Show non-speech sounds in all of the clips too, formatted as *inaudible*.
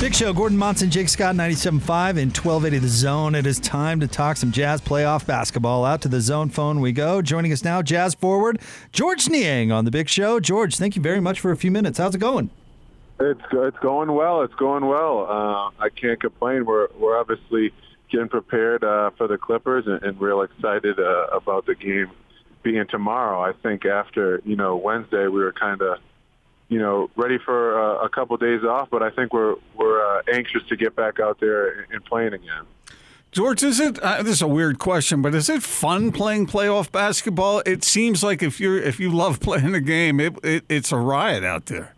Big Show, Gordon Monson, Jake Scott, 97.5 and 1280 The Zone. It is time to talk some Jazz playoff basketball. Out to the Zone phone we go. Joining us now, Jazz forward, Georges Niang on the Big Show. George, thank you very much for a few minutes. How's it going? It's it's going well. It's going well. Uh, I can't complain. We're we're obviously getting prepared uh, for the Clippers and, and real excited uh, about the game being tomorrow. I think after you know Wednesday we were kind of you know, ready for uh, a couple of days off, but I think we're we're uh, anxious to get back out there and playing again. George, is it? Uh, this is a weird question, but is it fun playing playoff basketball? It seems like if you're if you love *laughs* playing the game, it, it it's a riot out there.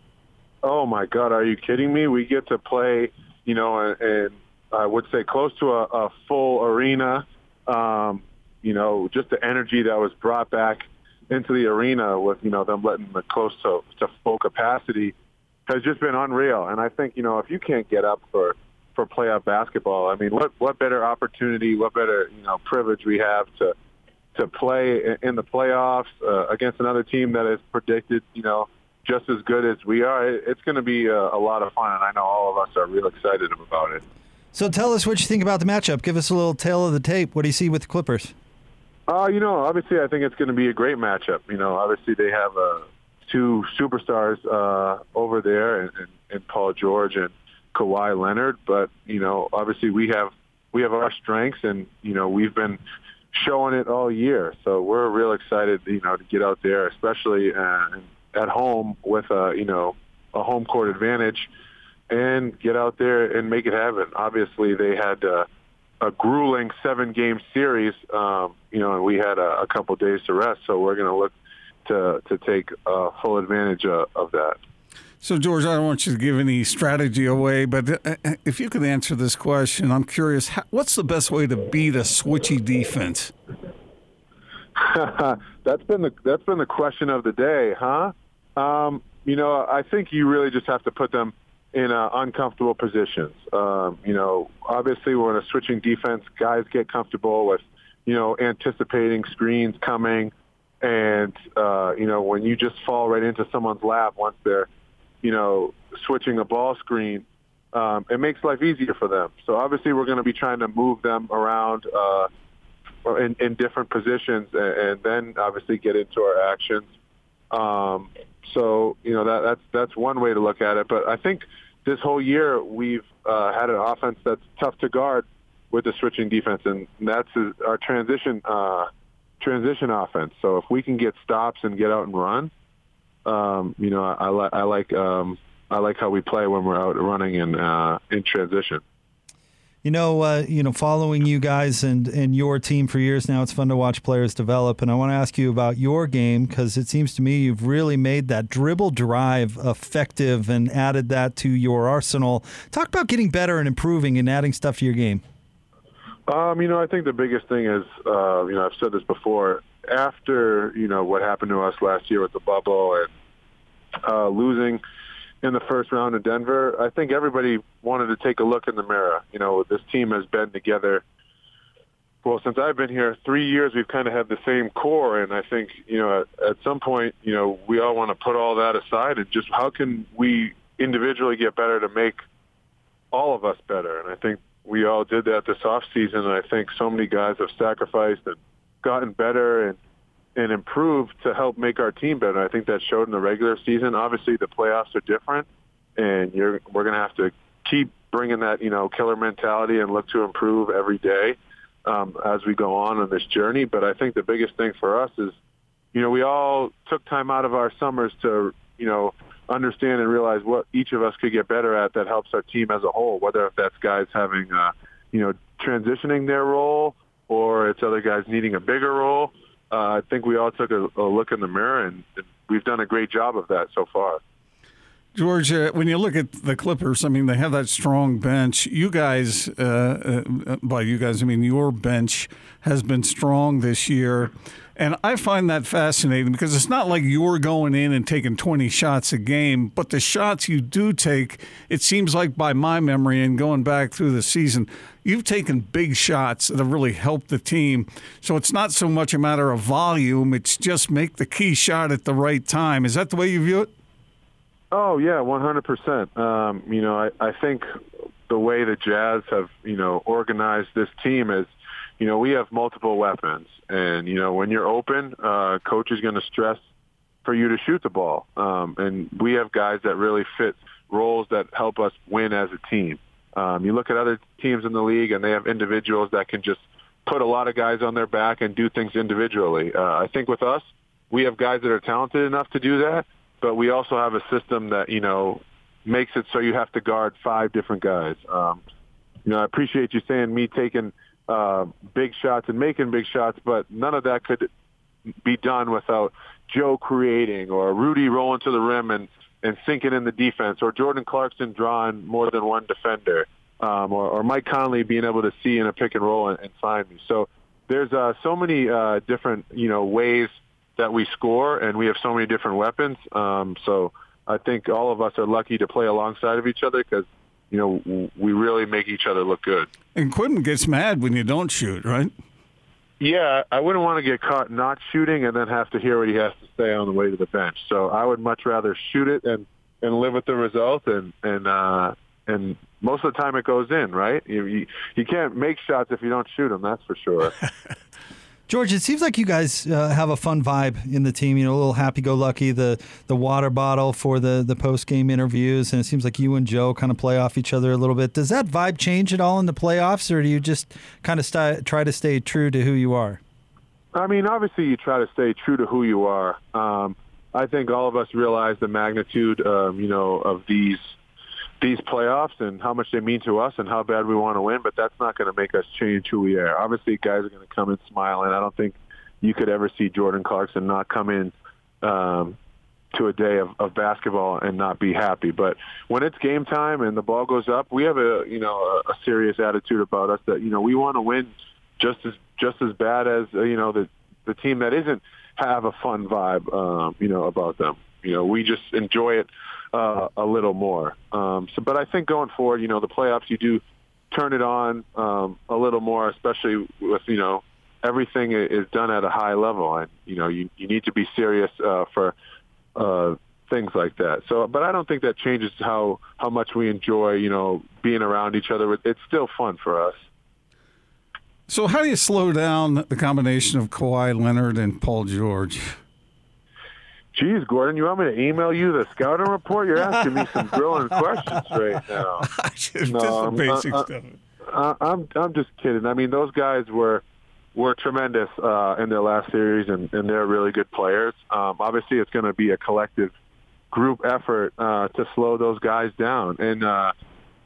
Oh my God, are you kidding me? We get to play, you know, and, and I would say close to a, a full arena. Um, you know, just the energy that was brought back into the arena with you know them letting the close to, to full capacity has just been unreal. And I think you know if you can't get up for for playoff basketball, I mean, what what better opportunity, what better you know privilege we have to to play in the playoffs uh, against another team that is predicted, you know, just as good as we are. It's going to be a, a lot of fun, and I know all of us are real excited about it. So tell us what you think about the matchup. Give us a little tale of the tape. What do you see with the Clippers? Uh, you know, obviously, I think it's going to be a great matchup. You know, obviously they have uh, two superstars uh, over there, and, and, and Paul George and Kawhi Leonard. But you know, obviously we have we have our strengths, and you know we've been showing it all year. So we're real excited, you know, to get out there, especially uh, at home with a you know a home court advantage, and get out there and make it happen. Obviously, they had. Uh, a grueling seven game series, um, you know, and we had a, a couple days to rest. So we're going to look to to take uh, full advantage uh, of that. So, George, I don't want you to give any strategy away, but uh, uh, if you could answer this question, I'm curious: what's the best way to beat a switchy defense? *laughs* that's been the that's been the question of the day, huh? Um, you know, I think you really just have to put them in uh, uncomfortable positions. Um, you know, obviously we're in a switching defense. Guys get comfortable with, you know, anticipating screens coming, and uh, you know when you just fall right into someone's lap once they're, you know, switching a ball screen, um, it makes life easier for them. So obviously we're going to be trying to move them around. Uh, in, in different positions, and, and then obviously get into our actions. Um, so you know that that's that's one way to look at it. But I think this whole year we've uh, had an offense that's tough to guard with the switching defense, and that's our transition uh, transition offense. So if we can get stops and get out and run, um, you know, I, I, li- I like um, I like how we play when we're out running in uh, in transition. You know, uh, you know, following you guys and, and your team for years now, it's fun to watch players develop. And I want to ask you about your game because it seems to me you've really made that dribble drive effective and added that to your arsenal. Talk about getting better and improving and adding stuff to your game. Um, you know, I think the biggest thing is, uh, you know, I've said this before. After you know what happened to us last year with the bubble and uh, losing in the first round in Denver, I think everybody wanted to take a look in the mirror. You know, this team has been together. Well, since I've been here, three years we've kind of had the same core, and I think you know at, at some point, you know, we all want to put all that aside and just how can we individually get better to make all of us better. And I think we all did that this off season, and I think so many guys have sacrificed and gotten better and and improve to help make our team better. I think that showed in the regular season. Obviously, the playoffs are different, and you're we're going to have to keep bringing that you know killer mentality and look to improve every day um, as we go on on this journey. But I think the biggest thing for us is, you know, we all took time out of our summers to you know understand and realize what each of us could get better at that helps our team as a whole. Whether if that's guys having uh, you know transitioning their role or it's other guys needing a bigger role uh, I think we all took a, a look in the mirror, and we've done a great job of that so far. Georgia, when you look at the Clippers, I mean, they have that strong bench. You guys, uh, uh, by you guys, I mean your bench has been strong this year. And I find that fascinating because it's not like you're going in and taking 20 shots a game, but the shots you do take, it seems like by my memory and going back through the season, you've taken big shots that have really helped the team. So it's not so much a matter of volume, it's just make the key shot at the right time. Is that the way you view it? Oh yeah, one hundred percent. Um, you know, I, I think the way the Jazz have you know organized this team is, you know, we have multiple weapons, and you know when you're open, uh, coach is going to stress for you to shoot the ball, um, and we have guys that really fit roles that help us win as a team. Um, you look at other teams in the league, and they have individuals that can just put a lot of guys on their back and do things individually. Uh, I think with us, we have guys that are talented enough to do that but we also have a system that you know makes it so you have to guard five different guys. Um, you know, I appreciate you saying me taking uh, big shots and making big shots, but none of that could be done without Joe creating or Rudy rolling to the rim and and sinking in the defense, or Jordan Clarkson drawing more than one defender, um, or, or Mike Conley being able to see in a pick and roll and, and find me. So there's uh, so many uh, different you know ways that we score, and we have so many different weapons. Um, so I think all of us are lucky to play alongside of each other because you know we really make each other look good. And Quentin gets mad when you don't shoot, right? Yeah, I wouldn't want to get caught not shooting and then have to hear what he has to say on the way to the bench. So I would much rather shoot it and and live with the result and and uh, and most of the time it goes in, right? You, you you can't make shots if you don't shoot them. That's for sure. *laughs* George, it seems like you guys uh, have a fun vibe in the team. You know, a little happy-go-lucky. The the water bottle for the the post-game interviews, and it seems like you and Joe kind of play off each other a little bit. Does that vibe change at all in the playoffs, or do you just kind of st- try to stay true to who you are? I mean, obviously, you try to stay true to who you are. Um, I think all of us realize the magnitude, um, you know, of these these playoffs and how much they mean to us and how bad we want to win, but that's not going to make us change who we are. Obviously, guys are going to come in smiling. I don't think you could ever see Jordan Clarkson not come in um, to a day of, of basketball and not be happy. But when it's game time and the ball goes up, we have a you know a, a serious attitude about us that you know we want to win just as just as bad as uh, you know the the team that isn't have a fun vibe um, you know about them. You know, we just enjoy it uh, a little more. Um, so, but I think going forward, you know, the playoffs, you do turn it on um, a little more, especially with you know everything is done at a high level, and you know you you need to be serious uh, for uh, things like that. So, but I don't think that changes how how much we enjoy you know being around each other. It's still fun for us. So, how do you slow down the combination of Kawhi Leonard and Paul George? Geez, Gordon, you want me to email you the scouting report? You're asking me some grilling *laughs* questions right now. *laughs* just no, the basic uh, stuff. Uh, I'm I'm just kidding. I mean, those guys were were tremendous uh, in their last series, and, and they're really good players. Um, obviously, it's going to be a collective group effort uh, to slow those guys down. And uh,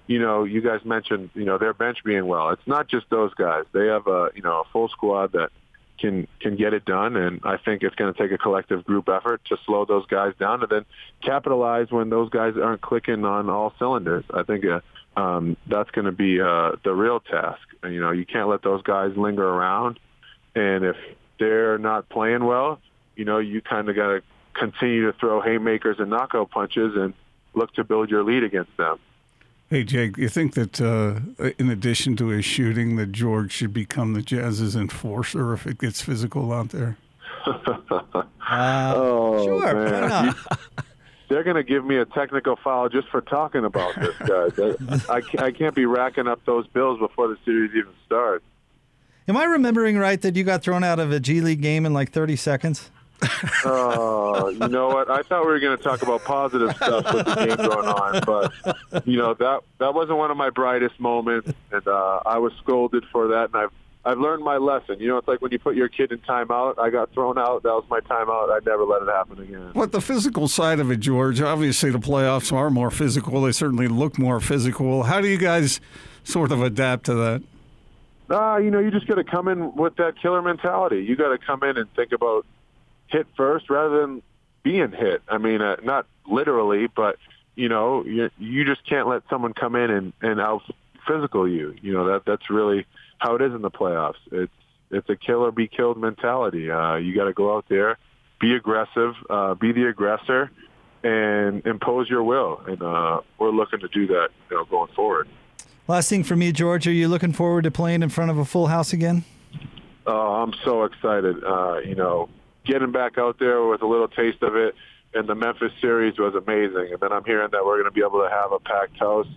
you know, you guys mentioned you know their bench being well. It's not just those guys. They have a you know a full squad that can can get it done. And I think it's going to take a collective group effort to slow those guys down and then capitalize when those guys aren't clicking on all cylinders. I think uh, um, that's going to be uh, the real task. You know, you can't let those guys linger around, and if they're not playing well, you know, you kind of got to continue to throw haymakers and knockout punches and look to build your lead against them. Hey, Jake, you think that uh, in addition to his shooting, that George should become the Jazz's enforcer if it gets physical out there? *laughs* uh, oh, sure, man. they're going to give me a technical foul just for talking about this, guys. I, I can't be racking up those bills before the series even starts. Am I remembering right that you got thrown out of a G League game in like 30 seconds? *laughs* uh, you know what? I thought we were going to talk about positive stuff with the game going on, but you know that that wasn't one of my brightest moments, and uh, I was scolded for that. And I've I've learned my lesson. You know, it's like when you put your kid in timeout. I got thrown out. That was my timeout. I'd never let it happen again. What the physical side of it, George? Obviously, the playoffs are more physical. They certainly look more physical. How do you guys sort of adapt to that? Uh, you know, you just got to come in with that killer mentality. You got to come in and think about hit first rather than being hit. I mean, uh, not literally, but you know, you, you just can't let someone come in and, and out physical you. You know, that that's really how it is in the playoffs. It's it's a kill or be killed mentality. Uh, you got to go out there, be aggressive, uh, be the aggressor, and impose your will. And uh, we're looking to do that, you know, going forward. Last thing for me, George, are you looking forward to playing in front of a full house again? Oh, I'm so excited. Uh, you know, getting back out there with a little taste of it in the Memphis series was amazing. And then I'm hearing that we're going to be able to have a packed house.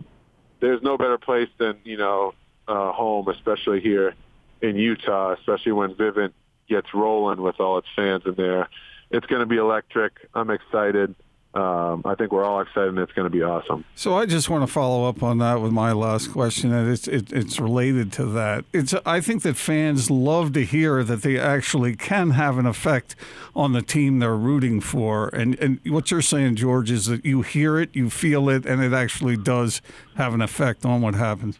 There's no better place than, you know, uh, home, especially here in Utah, especially when Vivint gets rolling with all its fans in there. It's going to be electric. I'm excited um, I think we're all excited, and it's going to be awesome. So I just want to follow up on that with my last question, and it's it, it's related to that. It's I think that fans love to hear that they actually can have an effect on the team they're rooting for, and and what you're saying, George, is that you hear it, you feel it, and it actually does have an effect on what happens.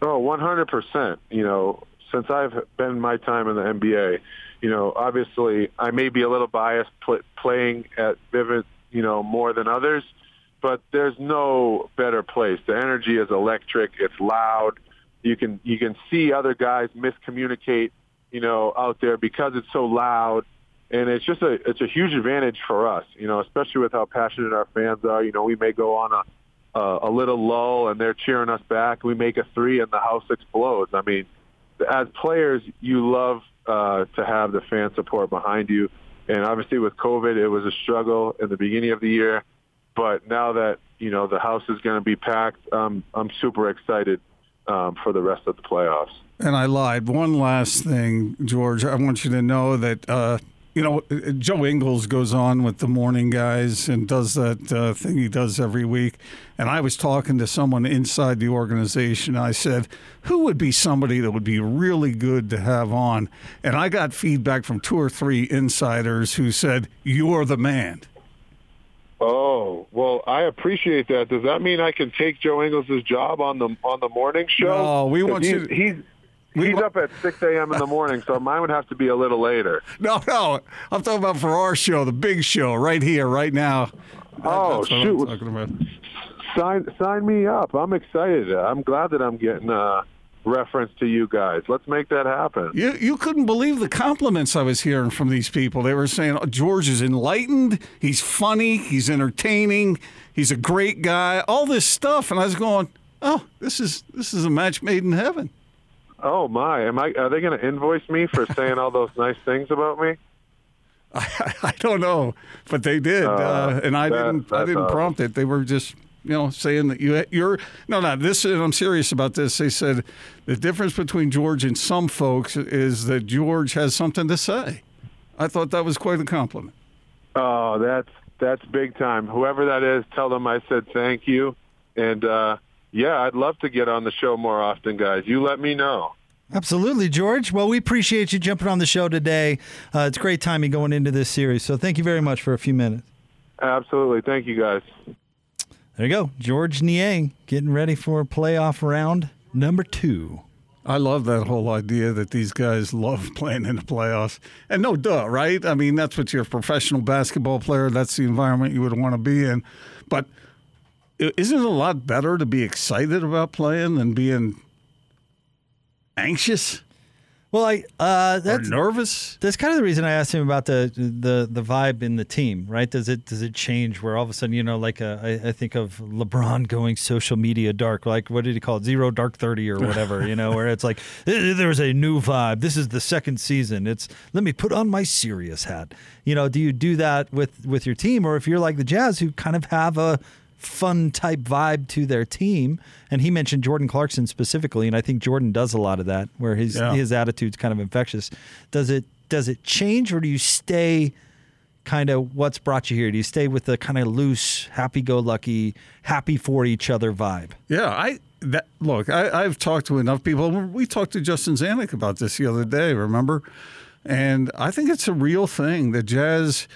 Oh, 100%. You know, since I've been my time in the NBA, you know, obviously I may be a little biased pl- playing at Vivint you know, more than others. But there's no better place. The energy is electric. It's loud. You can you can see other guys miscommunicate, you know, out there because it's so loud. And it's just a it's a huge advantage for us, you know, especially with how passionate our fans are. You know, we may go on a a, a little lull and they're cheering us back. We make a three and the house explodes. I mean, as players, you love uh, to have the fan support behind you. And obviously with COVID, it was a struggle in the beginning of the year. But now that, you know, the house is going to be packed, um, I'm super excited um, for the rest of the playoffs. And I lied. One last thing, George. I want you to know that uh, you know, Joe Ingles goes on with the morning guys and does that uh, thing he does every week. And I was talking to someone inside the organization. I said, who would be somebody that would be really good to have on? And I got feedback from two or three insiders who said, you're the man. Oh well, I appreciate that. Does that mean I can take Joe Ingles' job on the on the morning show? No, we want he's, you. To- he's He's up at 6 a.m. in the morning, so mine would have to be a little later. *laughs* No, no. I'm talking about for our show, the big show, right here, right now. Oh, shoot. Sign, sign me up. I'm excited. I'm glad that I'm getting a reference to you guys. Let's make that happen. You, you couldn't believe the compliments I was hearing from these people. They were saying, oh, George is enlightened. He's funny. He's entertaining. He's a great guy. All this stuff. And I was going, oh, this is this is a match made in heaven. Oh my! Am I? Are they going to invoice me for *laughs* saying all those nice things about me? I, I don't know, but they did, uh, uh, and I that, didn't. I didn't awesome. prompt it. They were just, you know, saying that you you're no, no. This and I'm serious about this. They said the difference between George and some folks is that George has something to say. I thought that was quite a compliment. Oh, that's that's big time. Whoever that is, tell them I said thank you, and. uh yeah, I'd love to get on the show more often, guys. You let me know. Absolutely, George. Well, we appreciate you jumping on the show today. Uh, it's great timing going into this series. So thank you very much for a few minutes. Absolutely. Thank you, guys. There you go. Georges Niang getting ready for playoff round number two. I love that whole idea that these guys love *laughs* playing in the playoffs. And no duh, right? I mean, that's what you're a professional basketball player. That's the environment you would want to be in. But isn't it a lot better to be excited about playing than being anxious? Well, I uh, that's or nervous. That's kind of the reason I asked him about the the the vibe in the team, right? Does it does it change where all of a sudden you know, like a, uh, I, I think of LeBron going social media dark, like what did he call it, zero dark thirty or whatever, you know, where it's like *laughs* there's a new vibe. This is the second season. It's let me put on my serious hat. You know, do you do that with with your team, or if you're like the Jazz, who kind of have a fun type vibe to their team. And he mentioned Jordan Clarkson specifically, and I think Jordan does a lot of that, where his yeah. his attitude's kind of infectious. Does it does it change, or do you stay? kind of what's brought you here? Do you stay with the kind of loose, happy-go-lucky, happy for each other vibe? Yeah, I that look. I, have talked to enough people. We talked to Justin Zanik about this the other day. Remember, and I think it's a real thing. The Jazz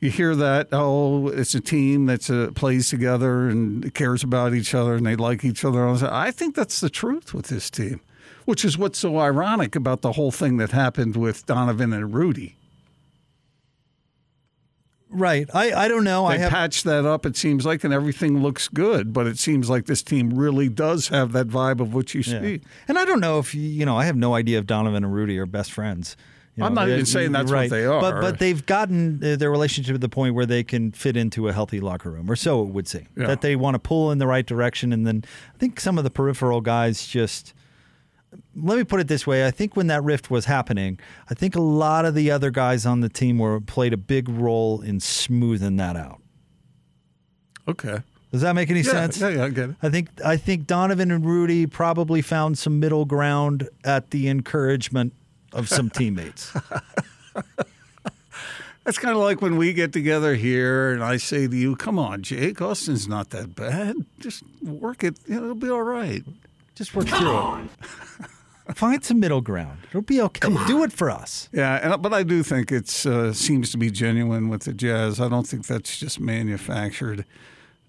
you hear that oh it's a team that uh, plays together and cares about each other and they like each other i think that's the truth with this team which is what's so ironic about the whole thing that happened with donovan and rudy Right. I, I don't know. They I have patched that up, it seems like, and everything looks good. But it seems like this team really does have that vibe of what you yeah. see. And I don't know if you you know, I have no idea if Donovan and Rudy are best friends. You I'm know, not even saying that's what right. they are. But but they've gotten uh, their relationship to the point where they can fit into a healthy locker room, or so it would seem. Yeah. That they want to pull in the right direction, and then I think some of the peripheral guys just. Let me put it this way: I think when that rift was happening, I think a lot of the other guys on the team were played a big role in smoothing that out. Okay. Does that make any Yeah, sense? yeah, yeah, I get it. I think I think Donovan and Rudy probably found some middle ground at the encouragement of some teammates. *laughs* That's kind of like when we get together here and I say to you, come on, Jake, Austin's not that bad. Just work it. You know, it'll be all right. Just work through it. *laughs* Find some middle ground. It'll be okay. Do it for us. Yeah, and, but I do think it uh, seems to be genuine with the Jazz. I don't think that's just manufactured.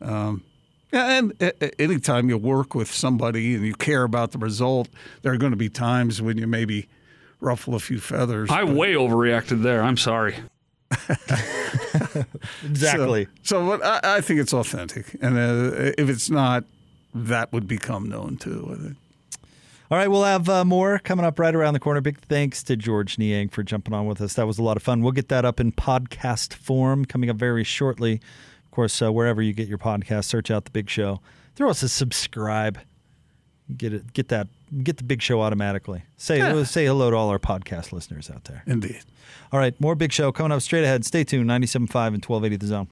Um, yeah, and a- a- anytime you work with somebody and you care about the result, there are going to be times when you maybe ruffle a few feathers. I but- way overreacted there. I'm sorry. *laughs* Exactly. So, so but I, I think it's authentic, and uh, if it's not, that would become known too. I think. All right, we'll have uh, more coming up right around the corner. Big thanks to Georges Niang for jumping on with us. That was a lot of fun. We'll get that up in podcast form coming up very shortly. Of course, uh, wherever you get your podcast, search out the Big Show. Throw us a subscribe. Get it. Get that. Get the Big Show automatically. Say say hello to all our podcast listeners out there. Indeed. All right, more Big Show coming up straight ahead. Stay tuned. 97.5 and 1280 The Zone.